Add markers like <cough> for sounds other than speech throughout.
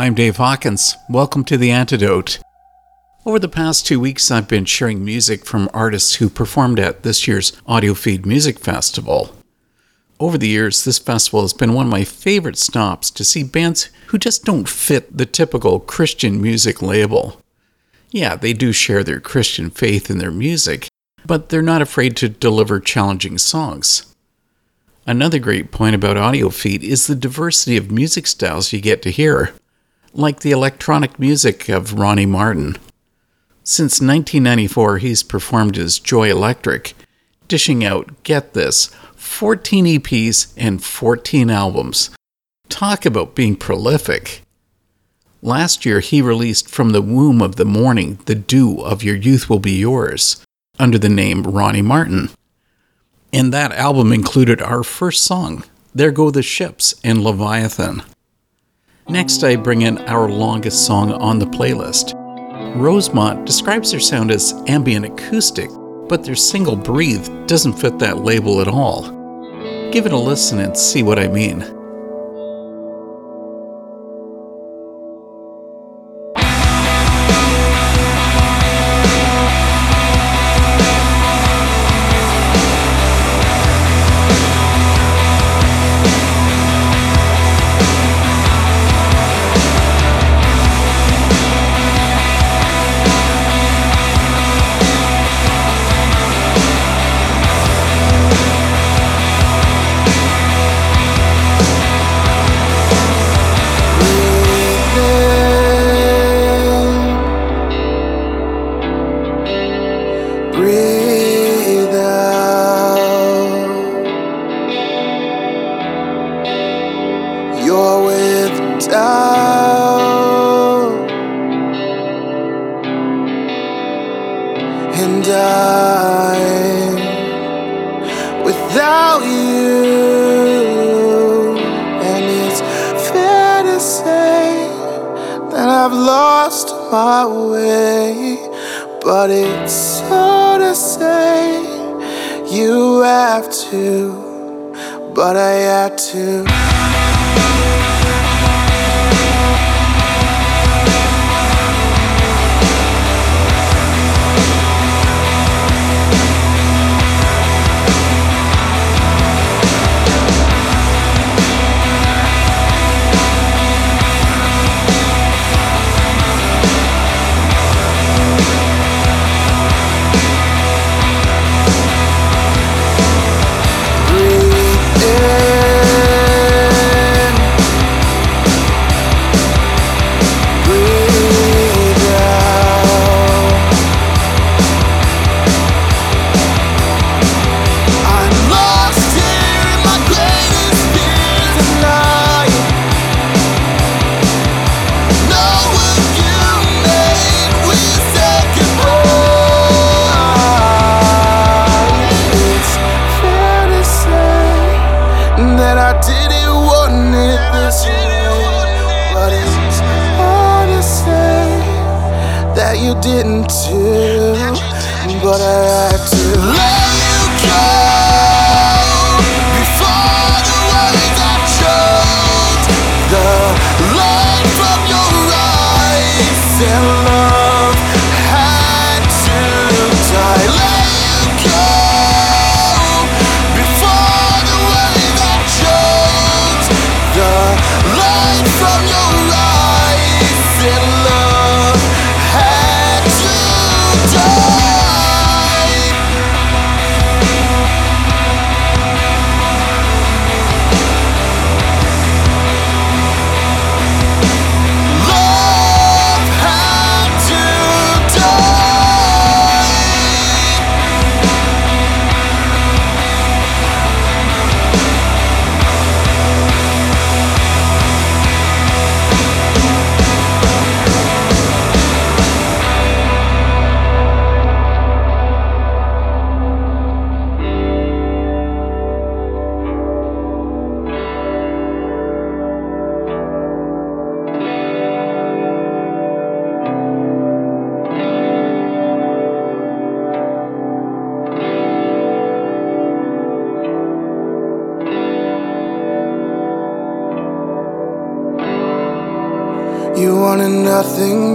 I'm Dave Hawkins. Welcome to The Antidote. Over the past two weeks, I've been sharing music from artists who performed at this year's Audiofeed Music Festival. Over the years, this festival has been one of my favorite stops to see bands who just don't fit the typical Christian music label. Yeah, they do share their Christian faith in their music, but they're not afraid to deliver challenging songs. Another great point about Audiofeed is the diversity of music styles you get to hear like the electronic music of Ronnie Martin. Since 1994, he's performed as Joy Electric, dishing out, get this, 14 EPs and 14 albums. Talk about being prolific. Last year, he released From the Womb of the Morning, The Dew of Your Youth Will Be Yours, under the name Ronnie Martin. And that album included our first song, There Go the Ships and Leviathan. Next, I bring in our longest song on the playlist. Rosemont describes their sound as ambient acoustic, but their single Breathe doesn't fit that label at all. Give it a listen and see what I mean. you didn't too, but I. nothing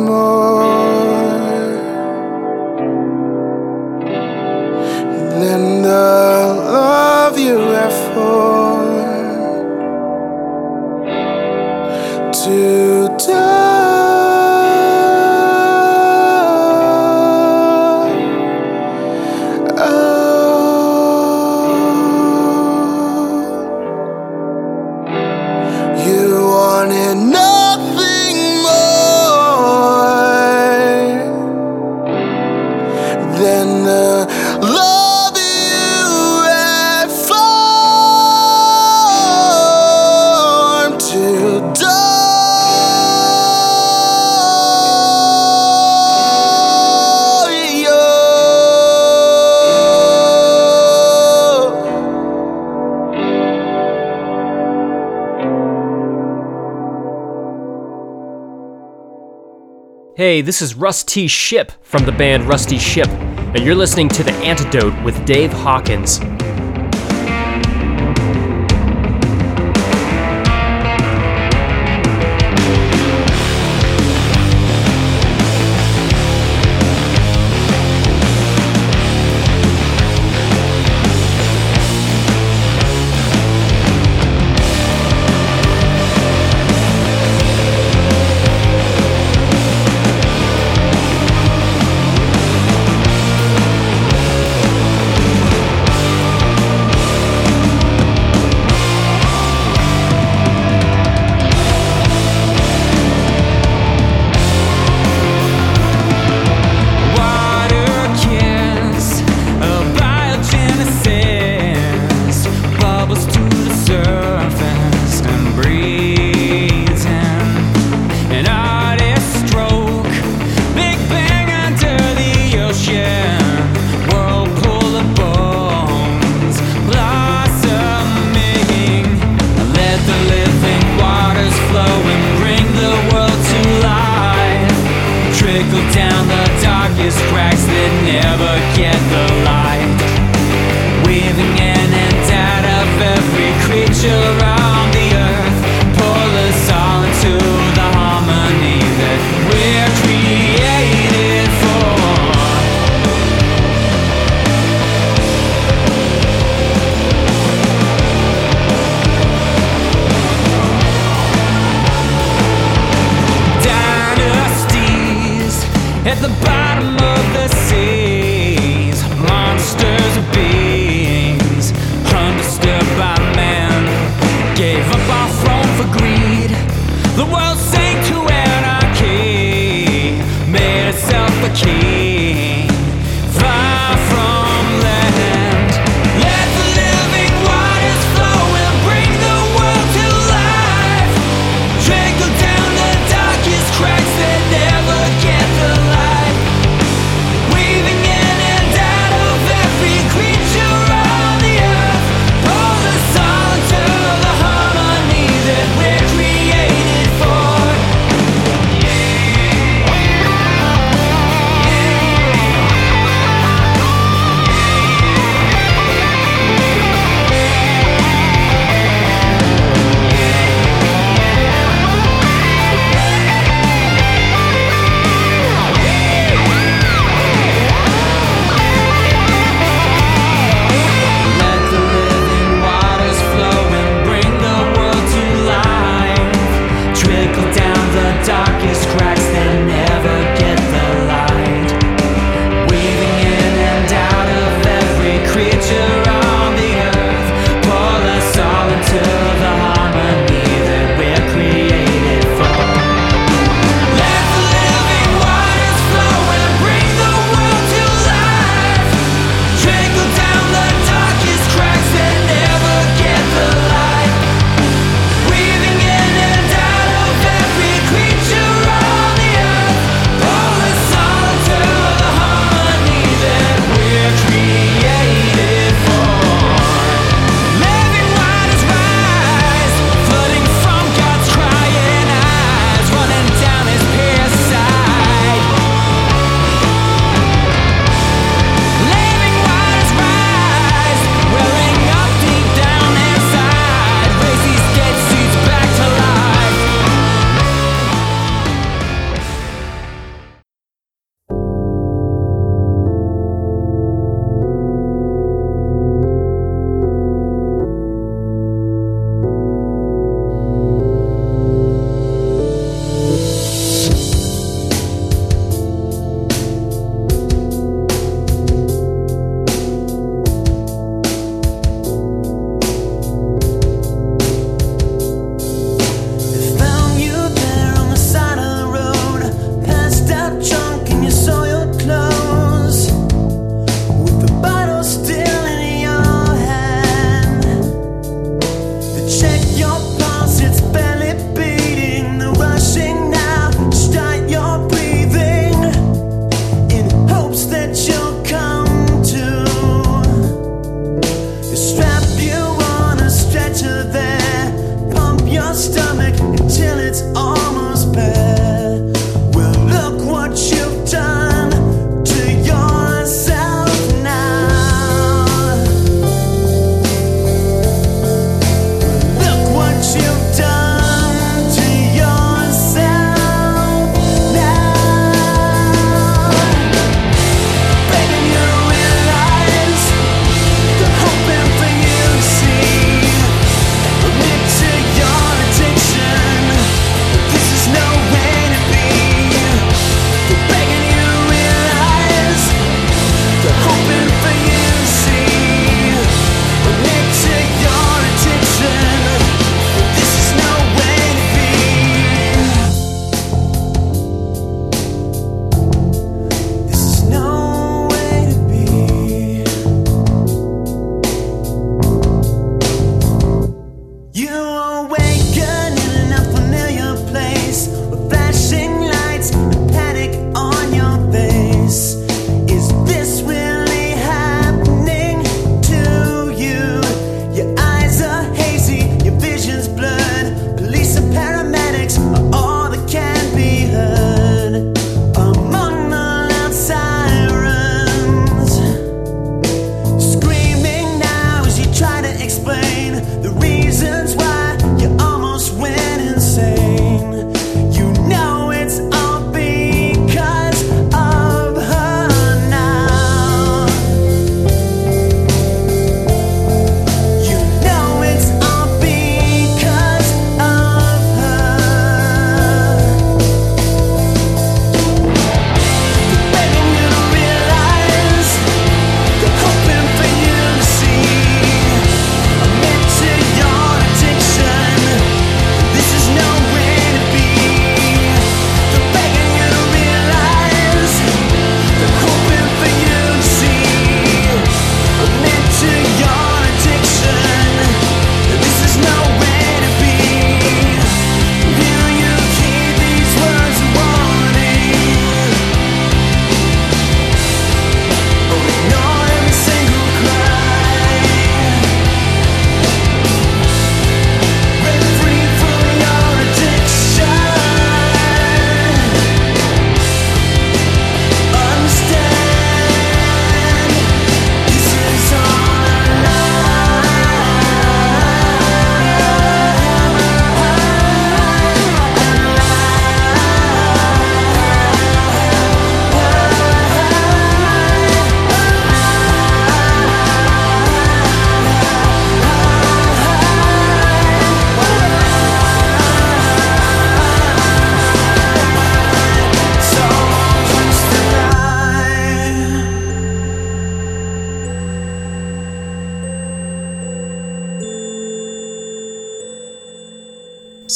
Hey, this is Rusty Shipp from the band Rusty Shipp, and you're listening to The Antidote with Dave Hawkins.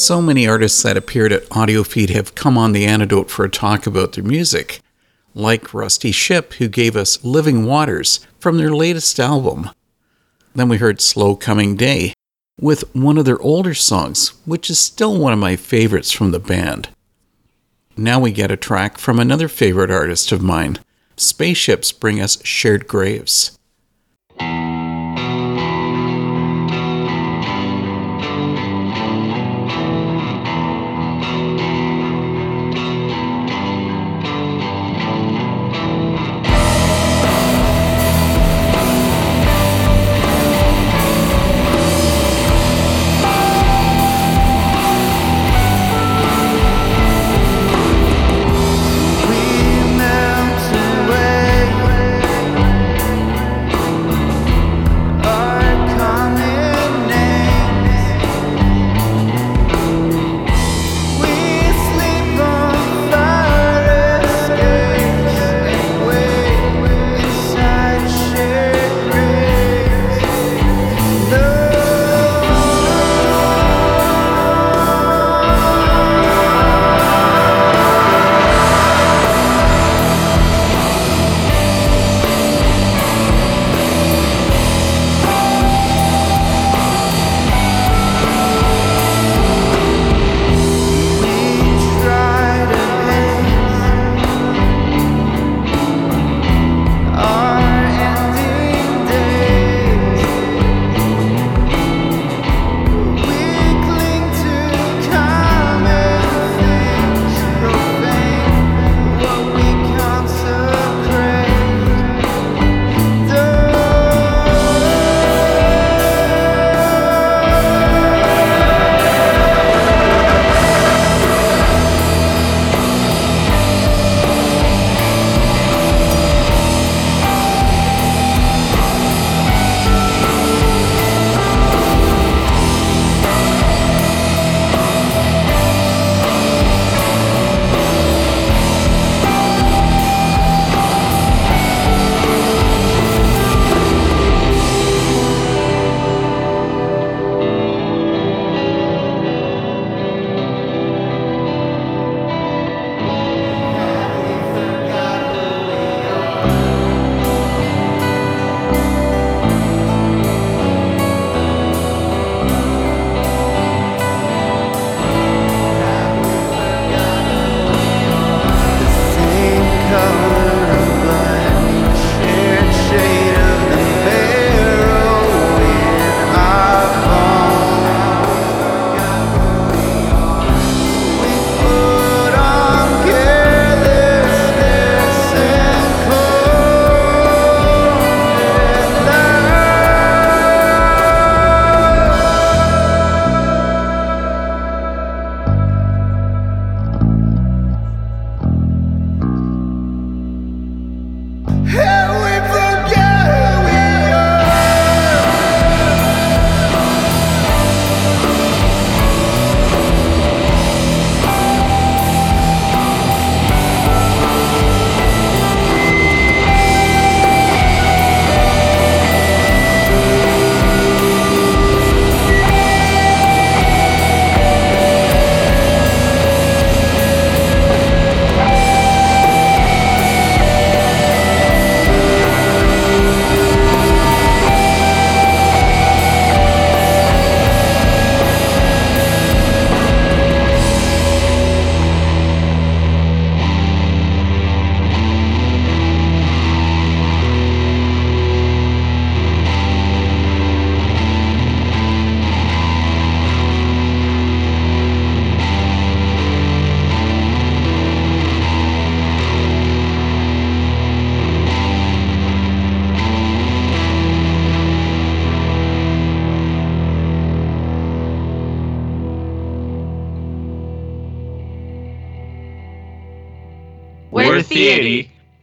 So many artists that appeared at AudioFeed have come on the antidote for a talk about their music, like Rusty Shipp, who gave us Living Waters from their latest album. Then we heard Slow Coming Day with one of their older songs, which is still one of my favorites from the band. Now we get a track from another favorite artist of mine. Spaceships bring us Shared Graves.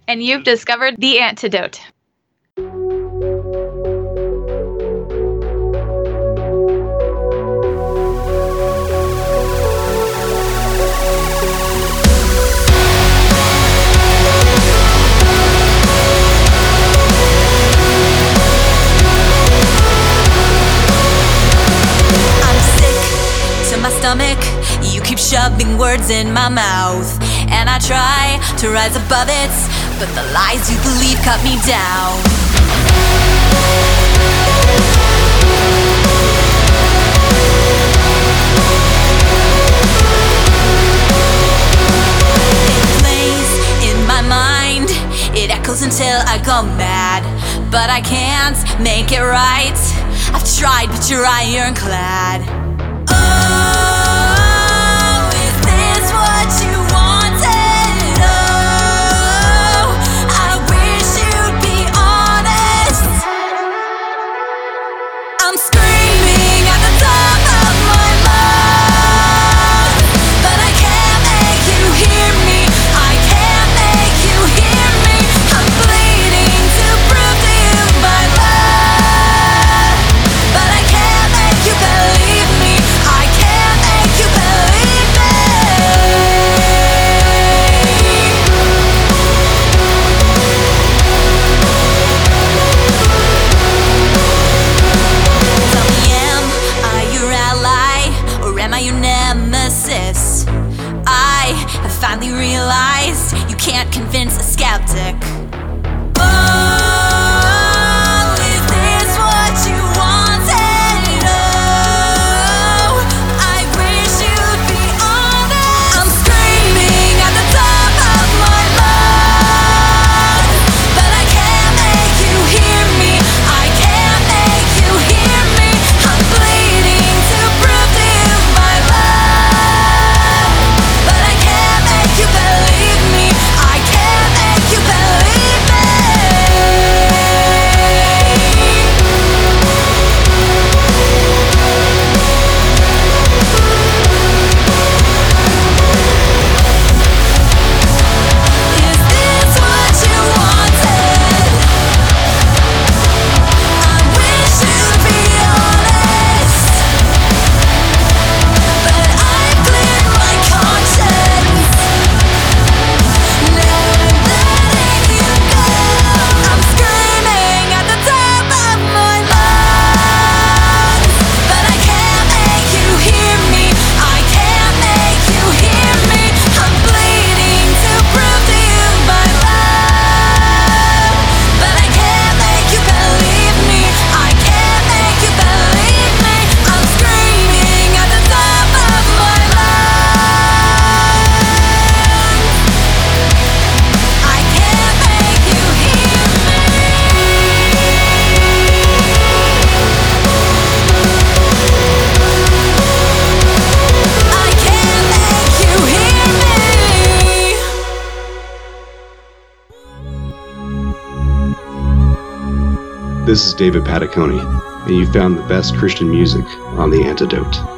and you've discovered the antidote. stomach. You keep shoving words in my mouth, and I try to rise above it but the lies you believe cut me down. It plays in my mind, it echoes until I go mad, but I can't make it right. I've tried, but you're ironclad. This is David Patacone, and you found the best Christian music on The Antidote.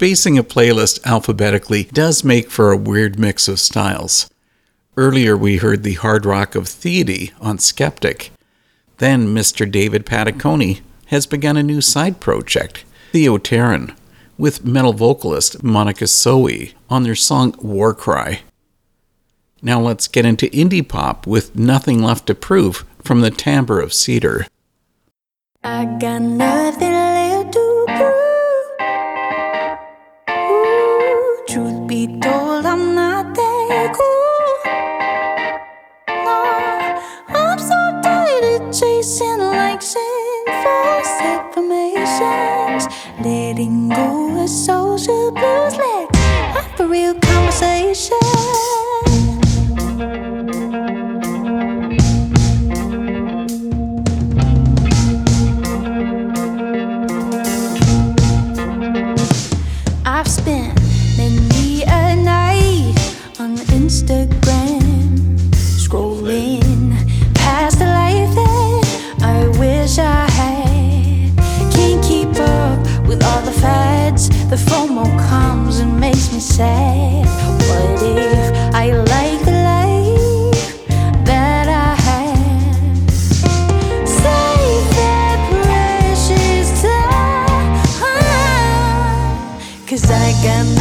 Basing a playlist alphabetically does make for a weird mix of styles. Earlier, we heard the hard rock of Theody on Skeptic. Then, Mr. David Patacone has begun a new side project, Theoteran, with metal vocalist Monica Soe on their song Warcry. Now let's get into indie pop with Nothing Left to Prove from the timbre of Cedar. I got nothing conversations. Letting go of social blues, let's have a real conversation. Instagram. The FOMO comes and makes me sad. What if I like the life that I have? Save that precious time. Cause I got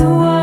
why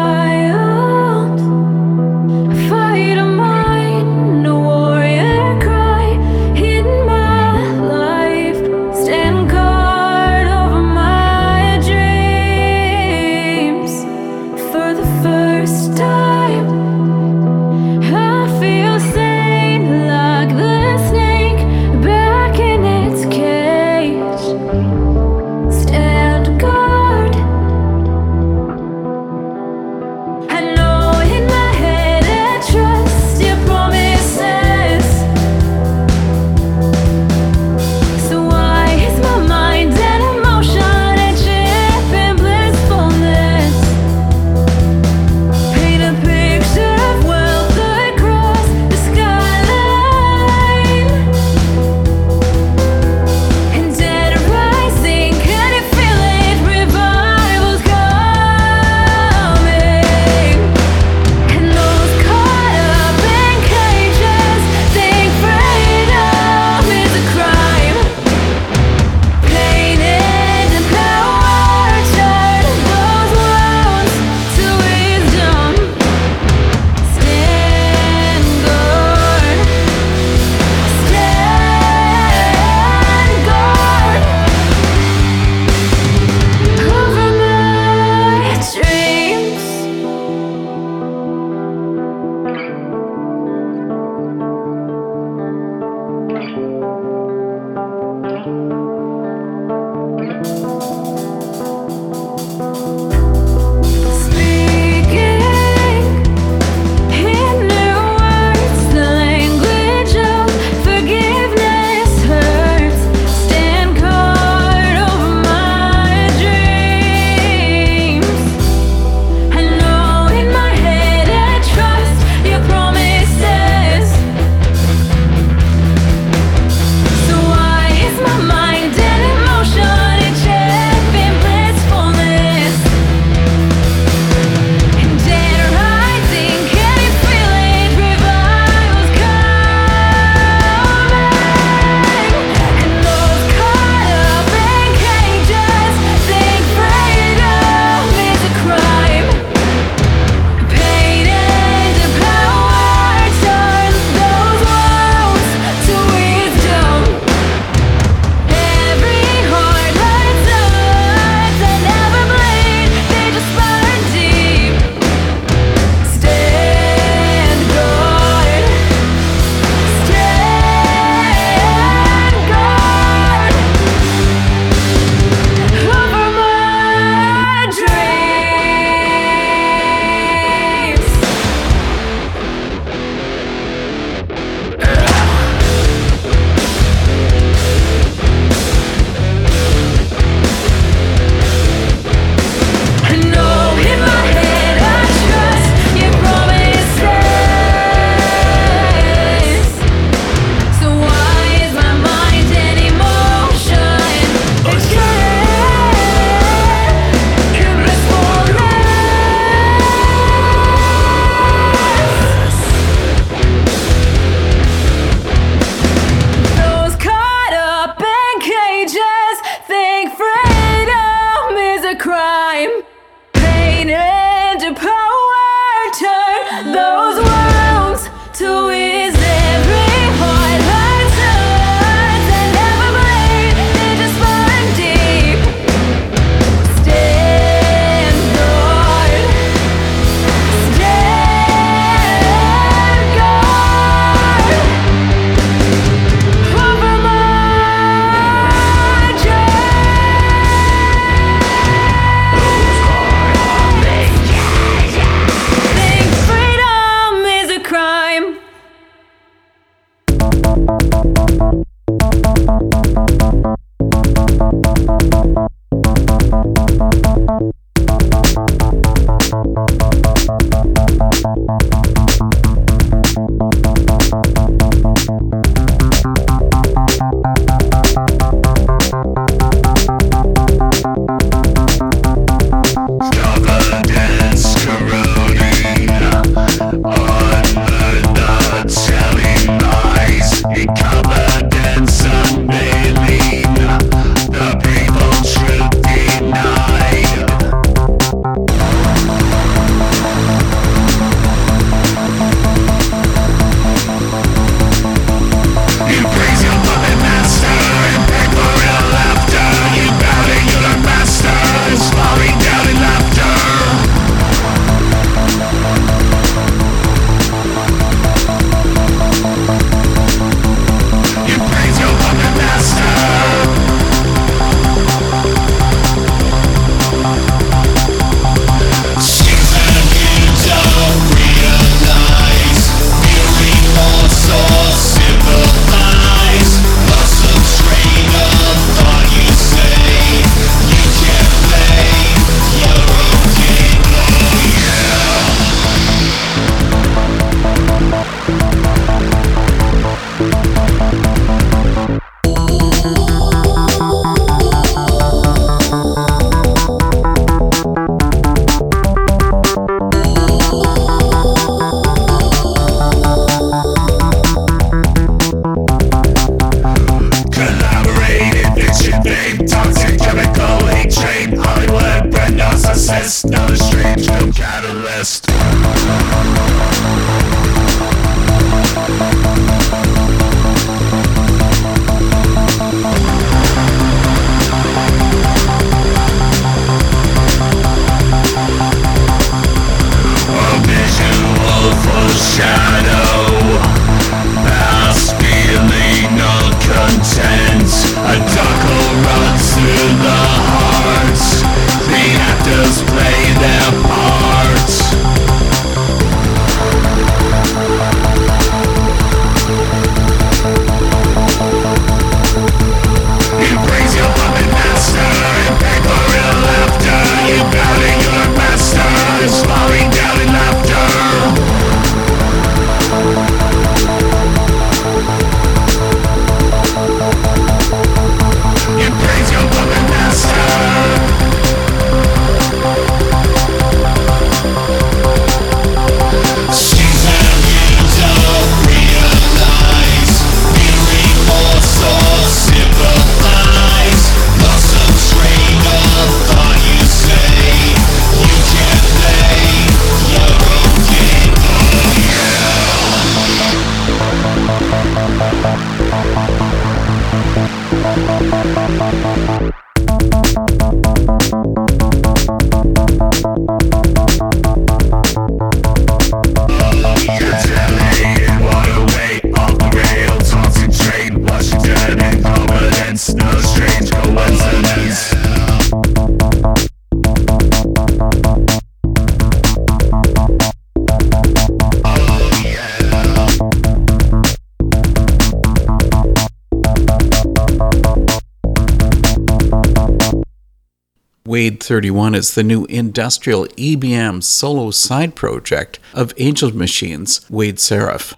31 is the new industrial EBM solo side project of Angel Machines, Wade Seraph,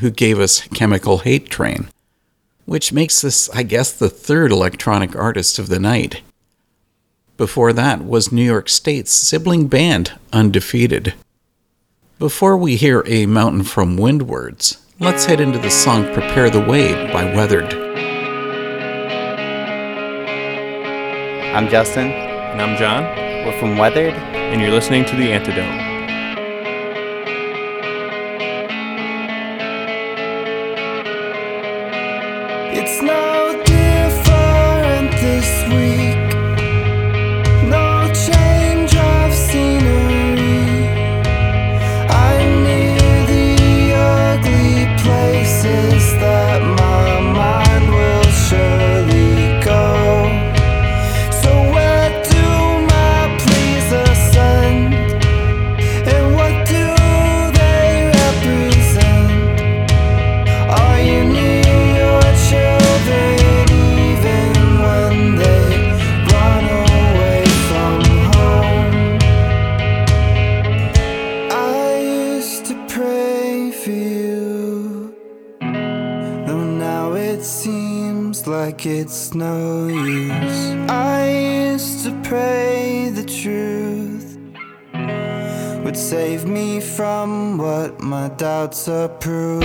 who gave us Chemical Hate Train, which makes this, I guess, the third electronic artist of the night. Before that was New York State's sibling band, Undefeated. Before we hear A Mountain from Windwards, let's head into the song Prepare the Way by Weathered. I'm Justin. And I'm John. We're from Weathered. And you're listening to The Antidote. Like it's no use. I used to pray the truth would save me from what my doubts approve.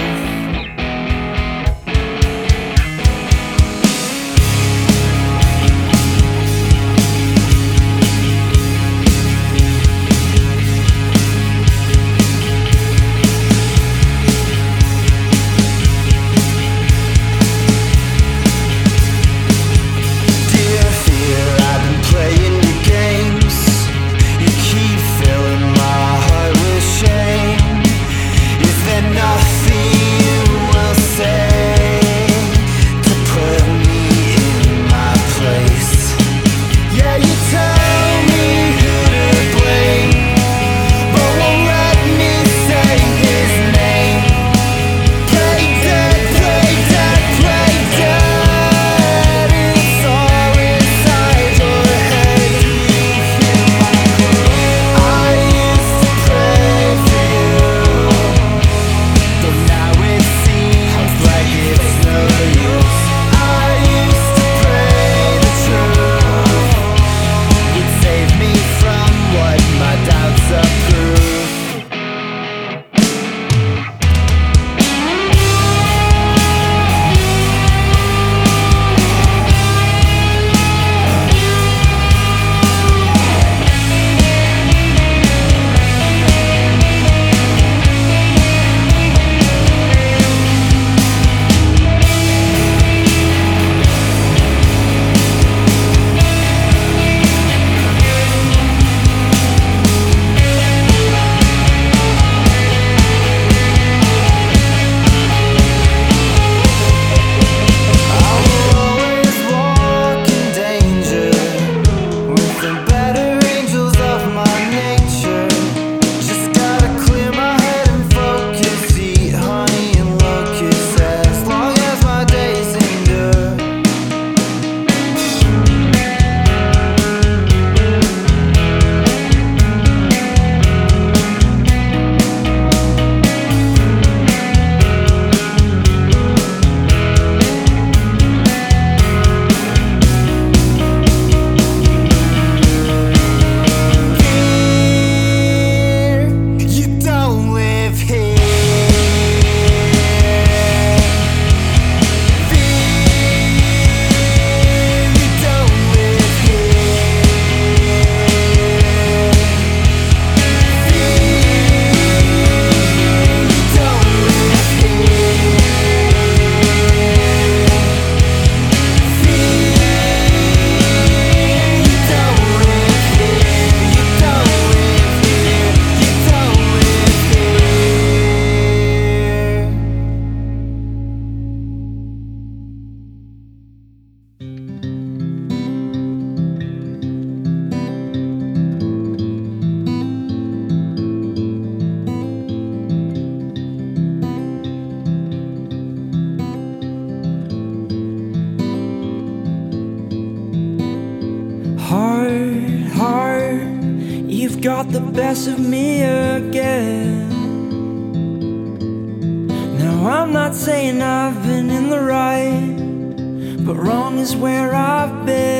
the best of me again. Now, I'm not saying I've been in the right, but wrong is where I've been.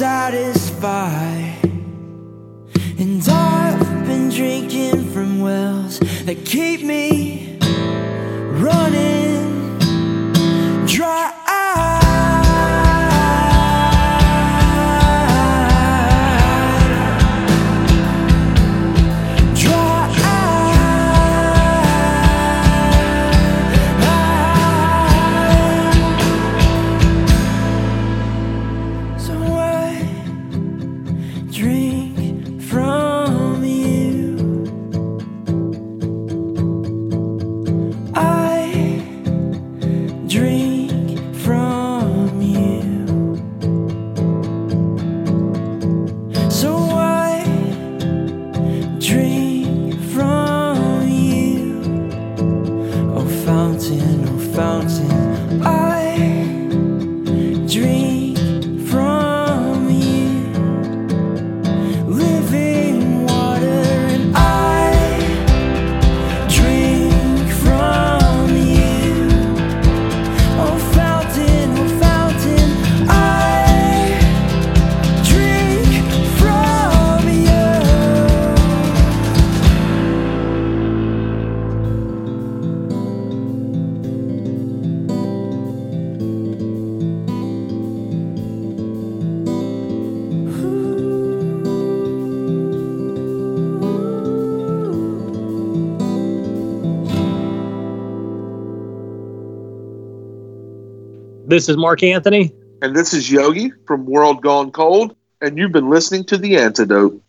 satisfy. And I've been drinking from wells that keep me running. This is Mark Anthony. And this is Yogi from World Gone Cold. And you've been listening to The Antidote.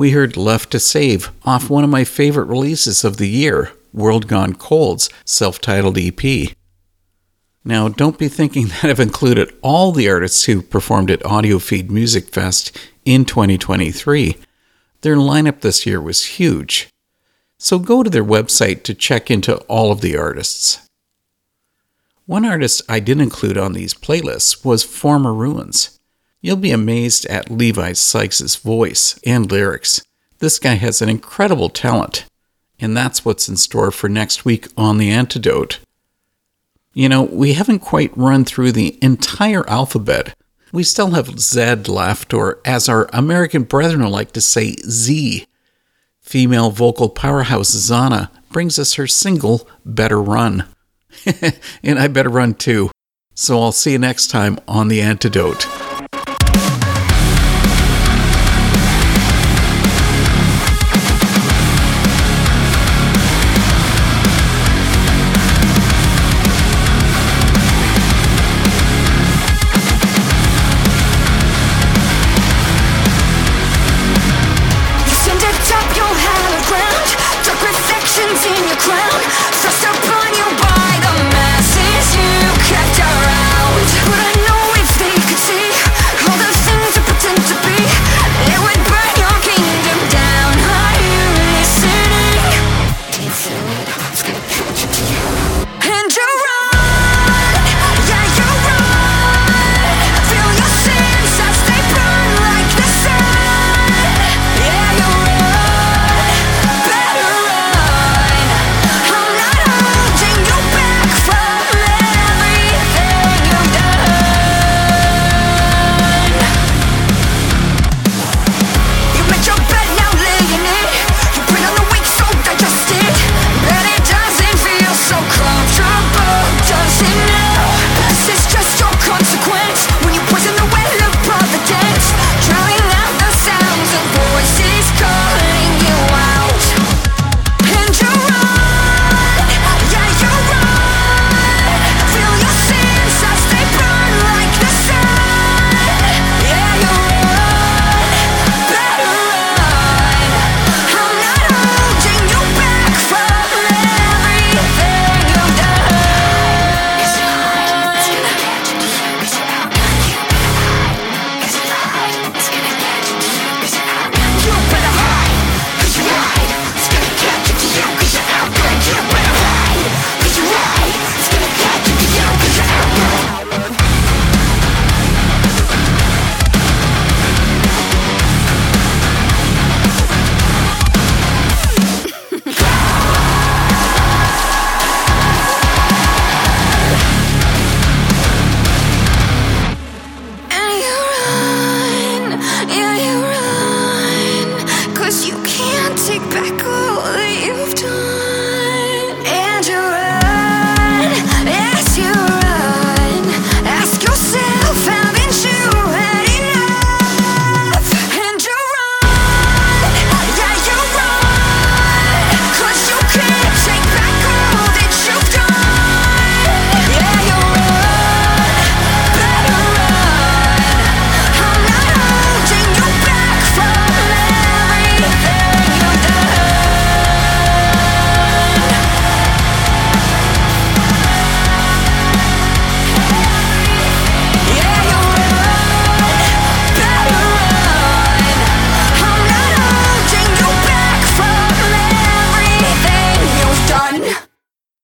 We heard Left to Save off one of my favorite releases of the year, World Gone Cold's self titled EP. Now, don't be thinking <laughs> that I've included all the artists who performed at AudioFeed Music Fest in 2023. Their lineup this year was huge. So go to their website to check into all of the artists. One artist I did include on these playlists was Former Ruins. You'll be amazed at Levi Sykes' voice and lyrics. This guy has an incredible talent, and that's what's in store for next week on The Antidote. You know, we haven't quite run through the entire alphabet. We still have Z left, or as our American brethren like to say, Z. Female vocal powerhouse Zana brings us her single, Better Run. <laughs> and I better run too. So I'll see you next time on The Antidote.